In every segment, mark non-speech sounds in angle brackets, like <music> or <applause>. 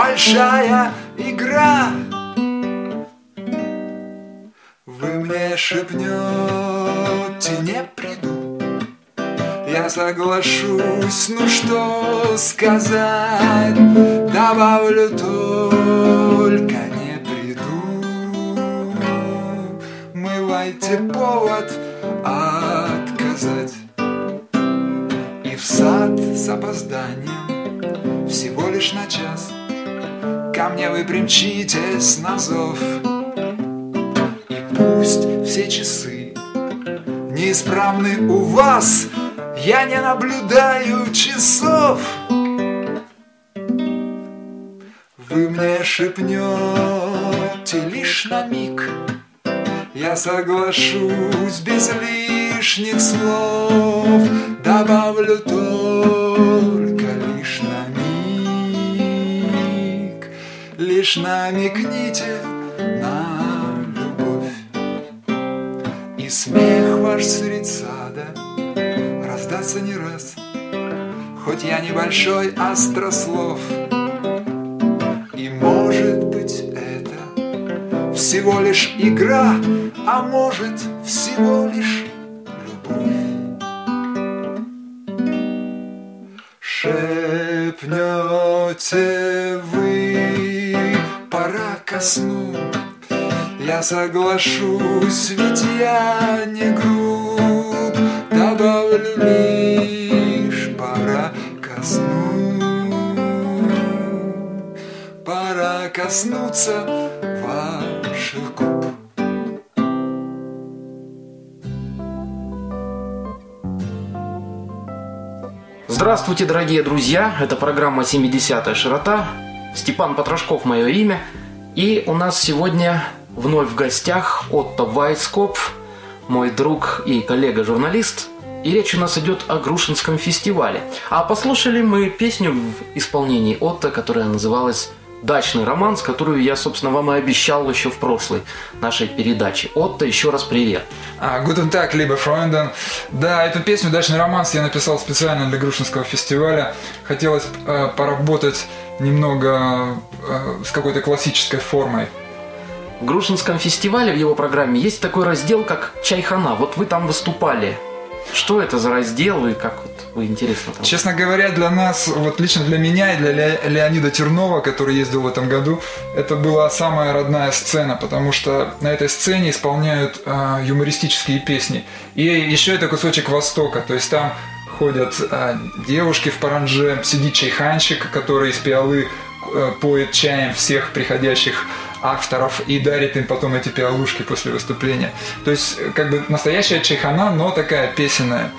Большая игра. Вы мне шепнете, не приду Я соглашусь, ну что сказать? Добавлю только не приду Мывайте повод отказать. И в сад с опозданием Всего лишь на час Ко мне вы примчитесь на зов. И пусть все часы Неисправны у вас. Я не наблюдаю часов. Вы мне шепнете лишь на миг. Я соглашусь без лишних слов. Добавлю только Лишь намекните на любовь. И смех ваш средь сада Раздастся не раз. Хоть я небольшой острослов И может быть это Всего лишь игра А может всего лишь любовь. Шепнете вы сну Я соглашусь, ведь я не груб Добавлю лишь пора ко Пора коснуться ваших губ Здравствуйте, дорогие друзья! Это программа «70-я широта». Степан Потрошков – мое имя. И у нас сегодня вновь в гостях Отто Вайскопф, мой друг и коллега-журналист. И речь у нас идет о Грушинском фестивале. А послушали мы песню в исполнении Отто, которая называлась «Дачный романс», которую я, собственно, вам и обещал еще в прошлой нашей передаче. Отто, еще раз привет. А, Guten Tag, liebe Freunde. Да, эту песню «Дачный романс» я написал специально для Грушинского фестиваля. Хотелось э, поработать немного э, с какой-то классической формой. В Грушинском фестивале в его программе есть такой раздел, как «Чайхана». Вот вы там выступали. Что это за раздел и как интересно там? Честно говоря, для нас, вот лично для меня и для Ле- Леонида Тернова, который ездил в этом году, это была самая родная сцена, потому что на этой сцене исполняют э, юмористические песни. И еще это кусочек Востока, то есть там ходят э, девушки в паранже, сидит чайханщик, который из пиалы э, поет чаем всех приходящих авторов и дарит им потом эти пиалушки после выступления. То есть, э, как бы настоящая чайхана, но такая песенная.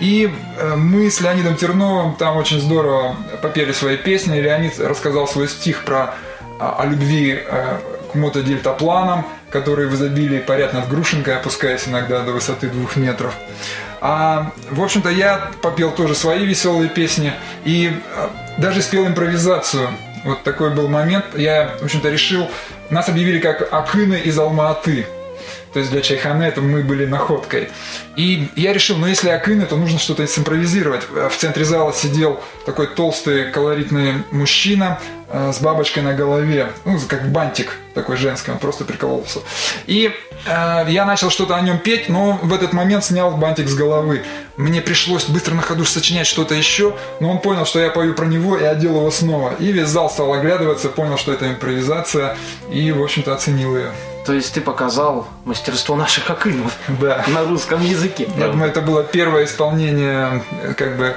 И э, мы с Леонидом Терновым там очень здорово попели свои песни. Леонид рассказал свой стих про а, о любви э, к мотодельтапланам, которые в изобилии парят над Грушинкой, опускаясь иногда до высоты двух метров. А, в общем-то, я попел тоже свои веселые песни и а, даже спел импровизацию. Вот такой был момент. Я, в общем-то, решил... Нас объявили как Акыны из Алма-Аты. То есть для Чайханы это мы были находкой. И я решил, ну если Акыны, то нужно что-то симпровизировать. В центре зала сидел такой толстый, колоритный мужчина э, с бабочкой на голове. Ну, как бантик такой женский, он просто прикололся. И э, я начал что-то о нем петь, но в этот момент снял бантик с головы. Мне пришлось быстро на ходу сочинять что-то еще, но он понял, что я пою про него и одел его снова. И весь зал стал оглядываться, понял, что это импровизация, и, в общем-то, оценил ее. То есть ты показал мастерство наших акынов <laughs> Да. на русском языке. Я думаю, это было первое исполнение как бы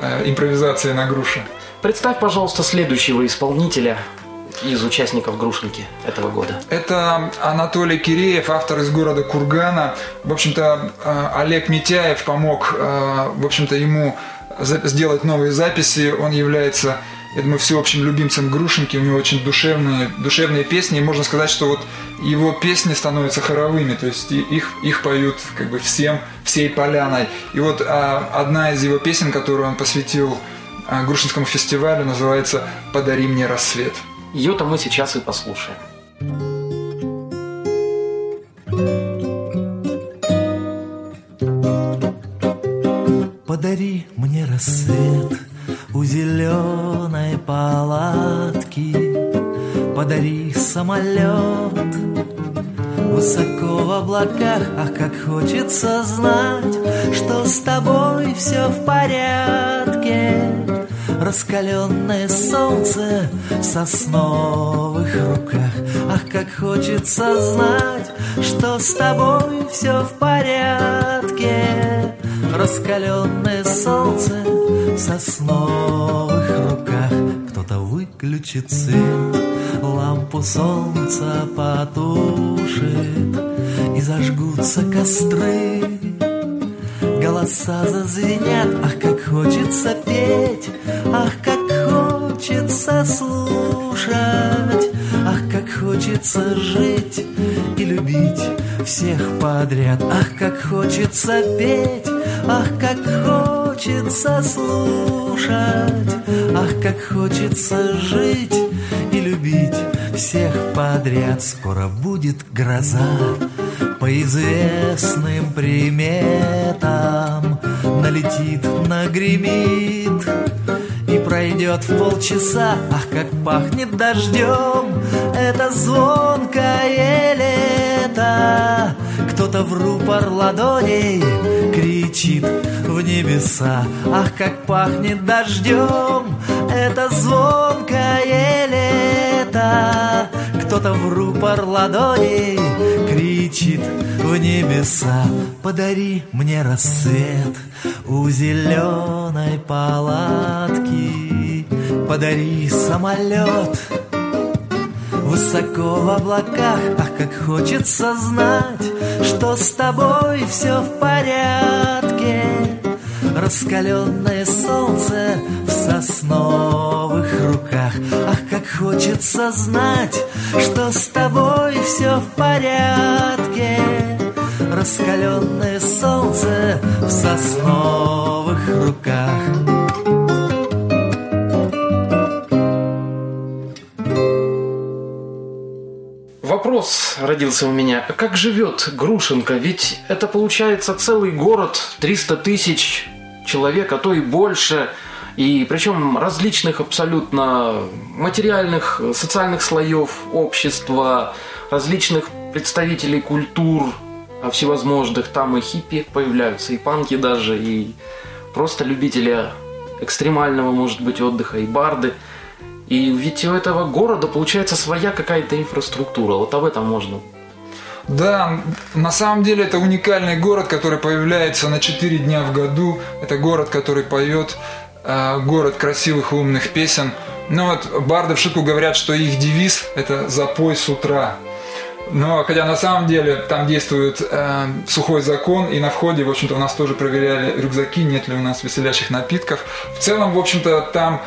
э, импровизации на груше. Представь, пожалуйста, следующего исполнителя из участников Грушинки этого года. Это Анатолий Киреев, автор из города Кургана. В общем-то, э, Олег Митяев помог, э, в общем-то, ему сделать новые записи. Он является, я думаю, всеобщим любимцем Грушинки. У него очень душевные, душевные песни. И можно сказать, что вот его песни становятся хоровыми, то есть их, их поют как бы всем, всей поляной. И вот а, одна из его песен, которую он посвятил а, Грушинскому фестивалю, называется «Подари мне рассвет». Ее-то мы сейчас и послушаем. Подари мне рассвет у зеленой палатки, Подари самолет. Высоко в облаках, ах, как хочется знать, что с тобой все в порядке. Раскаленное солнце в сосновых руках, ах, как хочется знать, что с тобой все в порядке. Раскаленное солнце сосновых руках. Кто-то выключит свет, лампу солнца потушит, и зажгутся костры. Голоса зазвенят, ах, как хочется петь, ах, как хочется слушать, ах, как хочется жить и любить всех подряд, ах, как хочется петь, Ах, как хочется слушать, ах, как хочется жить и любить всех подряд. Скоро будет гроза по известным приметам, налетит, нагремит и пройдет в полчаса. Ах, как пахнет дождем, это звонкое лето. Кто-то в рупор ладоней кричит в небеса. Ах, как пахнет дождем Это звонкое лето. Кто-то в рупор ладоней кричит в небеса. Подари мне рассвет у зеленой палатки. Подари самолет Высоко в облаках, ах, как хочется знать, Что с тобой все в порядке. Раскаленное солнце в сосновых руках, Ах, как хочется знать, что с тобой все в порядке. Раскаленное солнце в сосновых руках. Родился у меня. Как живет Грушенко? Ведь это получается целый город, 300 тысяч человек, а то и больше. И причем различных абсолютно материальных, социальных слоев общества, различных представителей культур всевозможных. Там и хиппи появляются, и панки даже, и просто любители экстремального, может быть, отдыха, и барды – и ведь у этого города получается своя какая-то инфраструктура. Вот об этом можно да, на самом деле это уникальный город, который появляется на 4 дня в году. Это город, который поет, э, город красивых умных песен. Ну вот барды в шутку говорят, что их девиз – это «запой с утра». Но хотя на самом деле там действует э, сухой закон, и на входе, в общем-то, у нас тоже проверяли рюкзаки, нет ли у нас веселящих напитков. В целом, в общем-то, там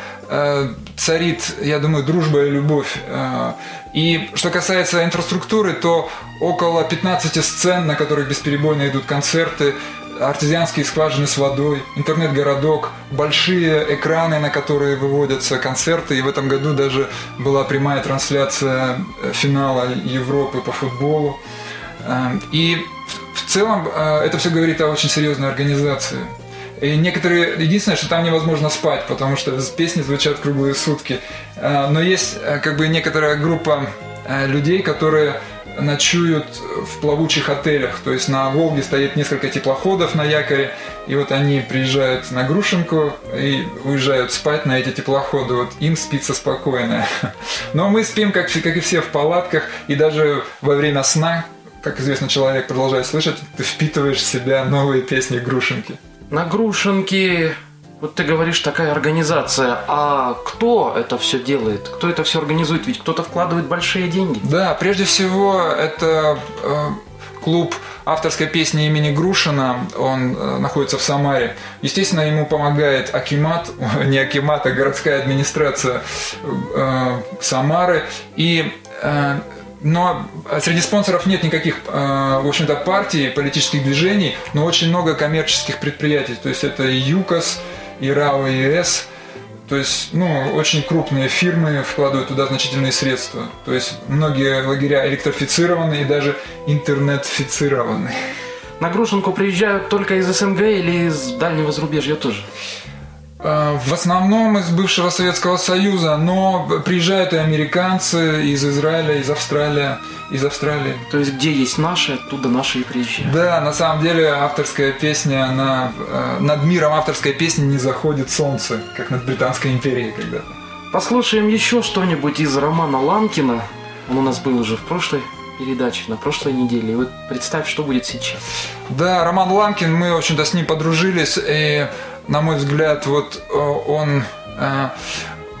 царит, я думаю, дружба и любовь. Э, и что касается инфраструктуры, то около 15 сцен, на которых бесперебойно идут концерты, артезианские скважины с водой, интернет-городок, большие экраны, на которые выводятся концерты. И в этом году даже была прямая трансляция э, финала Европы по футболу. Э, и в целом э, это все говорит о очень серьезной организации. И некоторые, единственное, что там невозможно спать, потому что песни звучат круглые сутки. Но есть как бы некоторая группа людей, которые ночуют в плавучих отелях. То есть на Волге стоит несколько теплоходов на якоре, и вот они приезжают на Грушинку и уезжают спать на эти теплоходы. Вот им спится спокойно. <laughs> Но мы спим, как, как и все, в палатках, и даже во время сна, как известно, человек продолжает слышать, ты впитываешь в себя новые песни Грушинки. На Грушинке вот ты говоришь, такая организация, а кто это все делает? Кто это все организует? Ведь кто-то вкладывает большие деньги. Да, прежде всего это э, клуб авторской песни имени Грушина, он э, находится в Самаре. Естественно, ему помогает Акимат, <laughs> не Акимат, а городская администрация э, Самары. И э, но среди спонсоров нет никаких, э, в общем-то, партий, политических движений, но очень много коммерческих предприятий. То есть это и ЮКОС, и РАО, и ЕС. То есть, ну, очень крупные фирмы вкладывают туда значительные средства. То есть многие лагеря электрифицированы и даже интернетфицированы. На Грушинку приезжают только из СНГ или из дальнего зарубежья тоже? Э, в основном из бывшего Советского Союза, но приезжают и американцы из Израиля, из Австралии, из Австралии. То есть где есть наши, оттуда наши и приезжают. Да, на самом деле авторская песня, она, э, над миром авторской песни не заходит солнце, как над Британской империей когда-то. Послушаем еще что-нибудь из романа Ланкина. Он у нас был уже в прошлой передаче, на прошлой неделе. И вот представь, что будет сейчас. Да, Роман Ланкин, мы, в общем-то, с ним подружились, и на мой взгляд, вот э, он, э,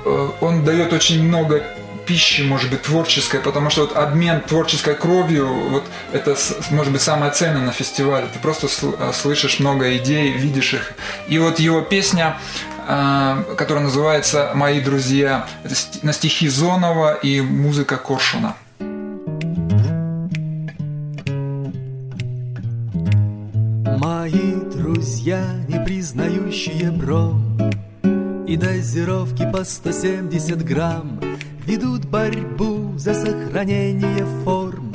э, он дает очень много пищи, может быть, творческой, потому что вот обмен творческой кровью, вот это, может быть, самое ценное на фестивале. Ты просто слышишь много идей, видишь их. И вот его песня, которая называется «Мои друзья», на стихи Зонова и музыка Коршуна. Мои друзья, не признающие бром И дозировки по 170 грамм Ведут борьбу за сохранение форм.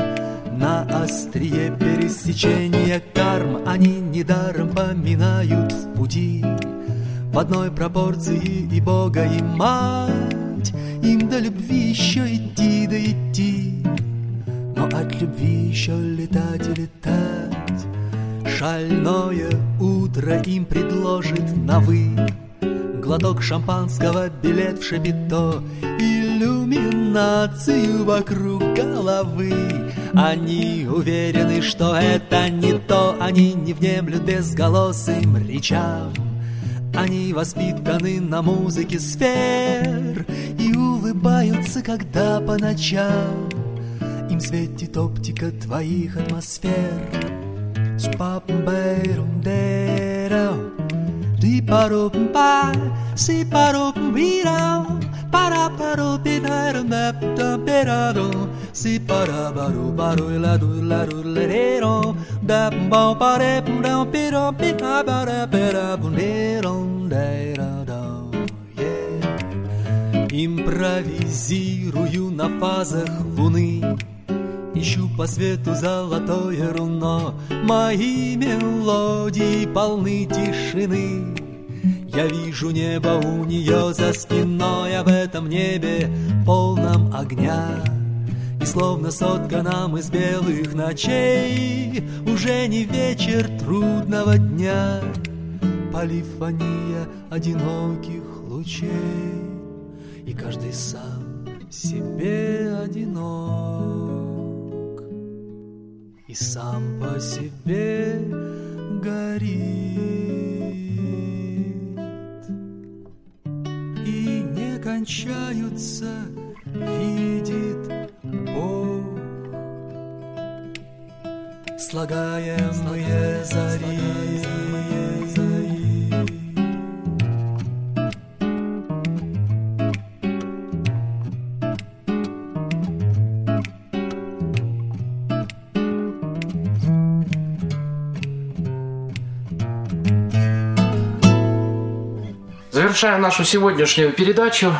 На острие пересечения карм Они недаром поминают в пути. В одной пропорции и Бога, и мать Им до любви еще идти да идти. Но от любви еще летать и летать Шальное утро им предложит на вы Глоток шампанского, билет в шапито. Иллюминацию вокруг головы. Они уверены, что это не то. Они не внемлют безголосым речам. Они воспитаны на музыке сфер И улыбаются, когда по ночам. Им светит оптика твоих атмосфер Spapumbeirumdero, Diparupumpa, Siparupumvirao, Paraparupinairumdaptamperado, Siparabarubaruiladuiladuilerero, Dapmbau parepundão, pirom, pitabaraperabunerom, deiradão, yeah. Импровизирую на фазах луны Ищу по свету золотое руно. Мои мелодии полны тишины. Я вижу небо у нее за спиной А в этом небе полном огня. И словно сотканном из белых ночей Уже не вечер трудного дня. Полифония одиноких лучей И каждый сам себе одинок и сам по себе горит. И не кончаются, видит Бог, слагаемые зари. Завершая нашу сегодняшнюю передачу,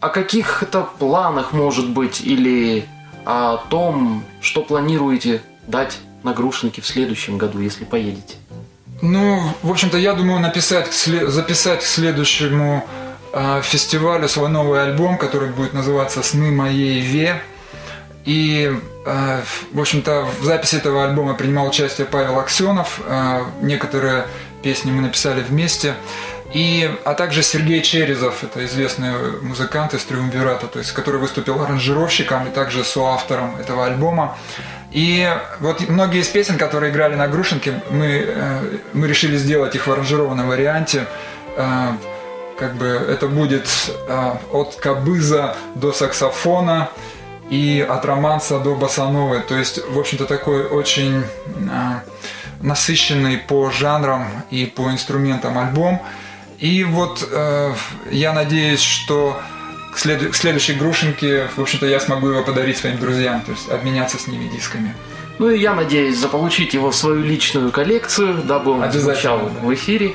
о каких это планах может быть или о том, что планируете дать на в следующем году, если поедете? Ну, в общем-то, я думаю написать, записать к следующему э, фестивалю свой новый альбом, который будет называться «Сны моей Ве». И, э, в общем-то, в записи этого альбома принимал участие Павел Аксенов. Э, некоторые песни мы написали вместе. И, а также Сергей Черезов, это известный музыкант из Триумвирата, то есть, который выступил аранжировщиком и также соавтором этого альбома. И вот многие из песен, которые играли на Грушинке, мы, э, мы решили сделать их в аранжированном варианте. Э, как бы это будет э, от кабыза до саксофона, и от романса до басановой. То есть, в общем-то, такой очень насыщенный по жанрам и по инструментам альбом. И вот э, я надеюсь, что к, след... к следующей грушинке, в общем-то, я смогу его подарить своим друзьям, то есть обменяться с ними дисками. Ну и я надеюсь заполучить его в свою личную коллекцию, дабы он звучал да. в эфире.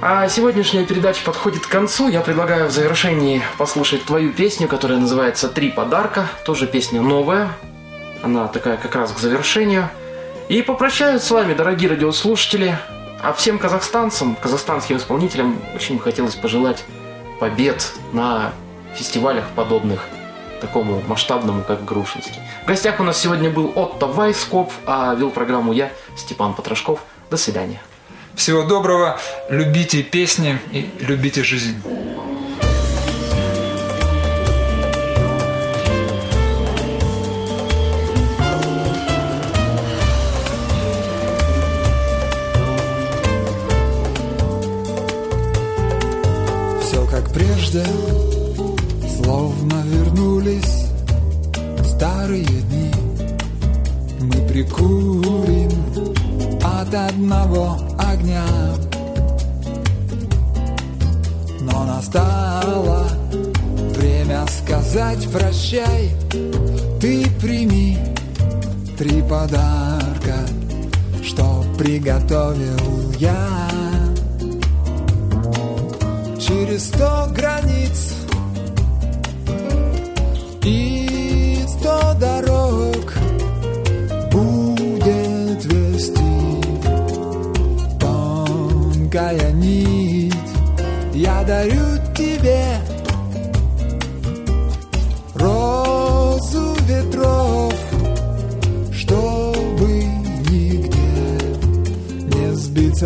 А сегодняшняя передача подходит к концу. Я предлагаю в завершении послушать твою песню, которая называется «Три подарка». Тоже песня новая. Она такая как раз к завершению. И попрощаюсь с вами, дорогие радиослушатели. А всем казахстанцам, казахстанским исполнителям очень хотелось пожелать побед на фестивалях подобных такому масштабному, как Грушинский. В гостях у нас сегодня был Отто Вайскоп, а вел программу я, Степан Потрошков. До свидания. Всего доброго, любите песни и любите жизнь. Приготовил я. Через сто границ и сто дорог тонкая нить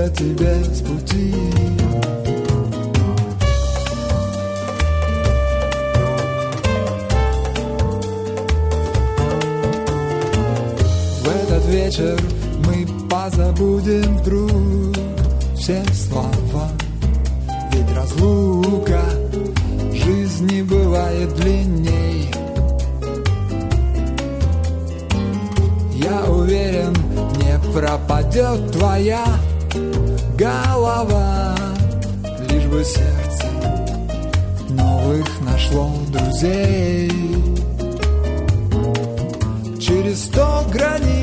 сбиться тебе с пути. В этот вечер мы позабудем вдруг все слова. Ведь разлука жизни бывает длинней. Я уверен, не пропадет твоя голова Лишь бы сердце новых нашло друзей. Через сто границ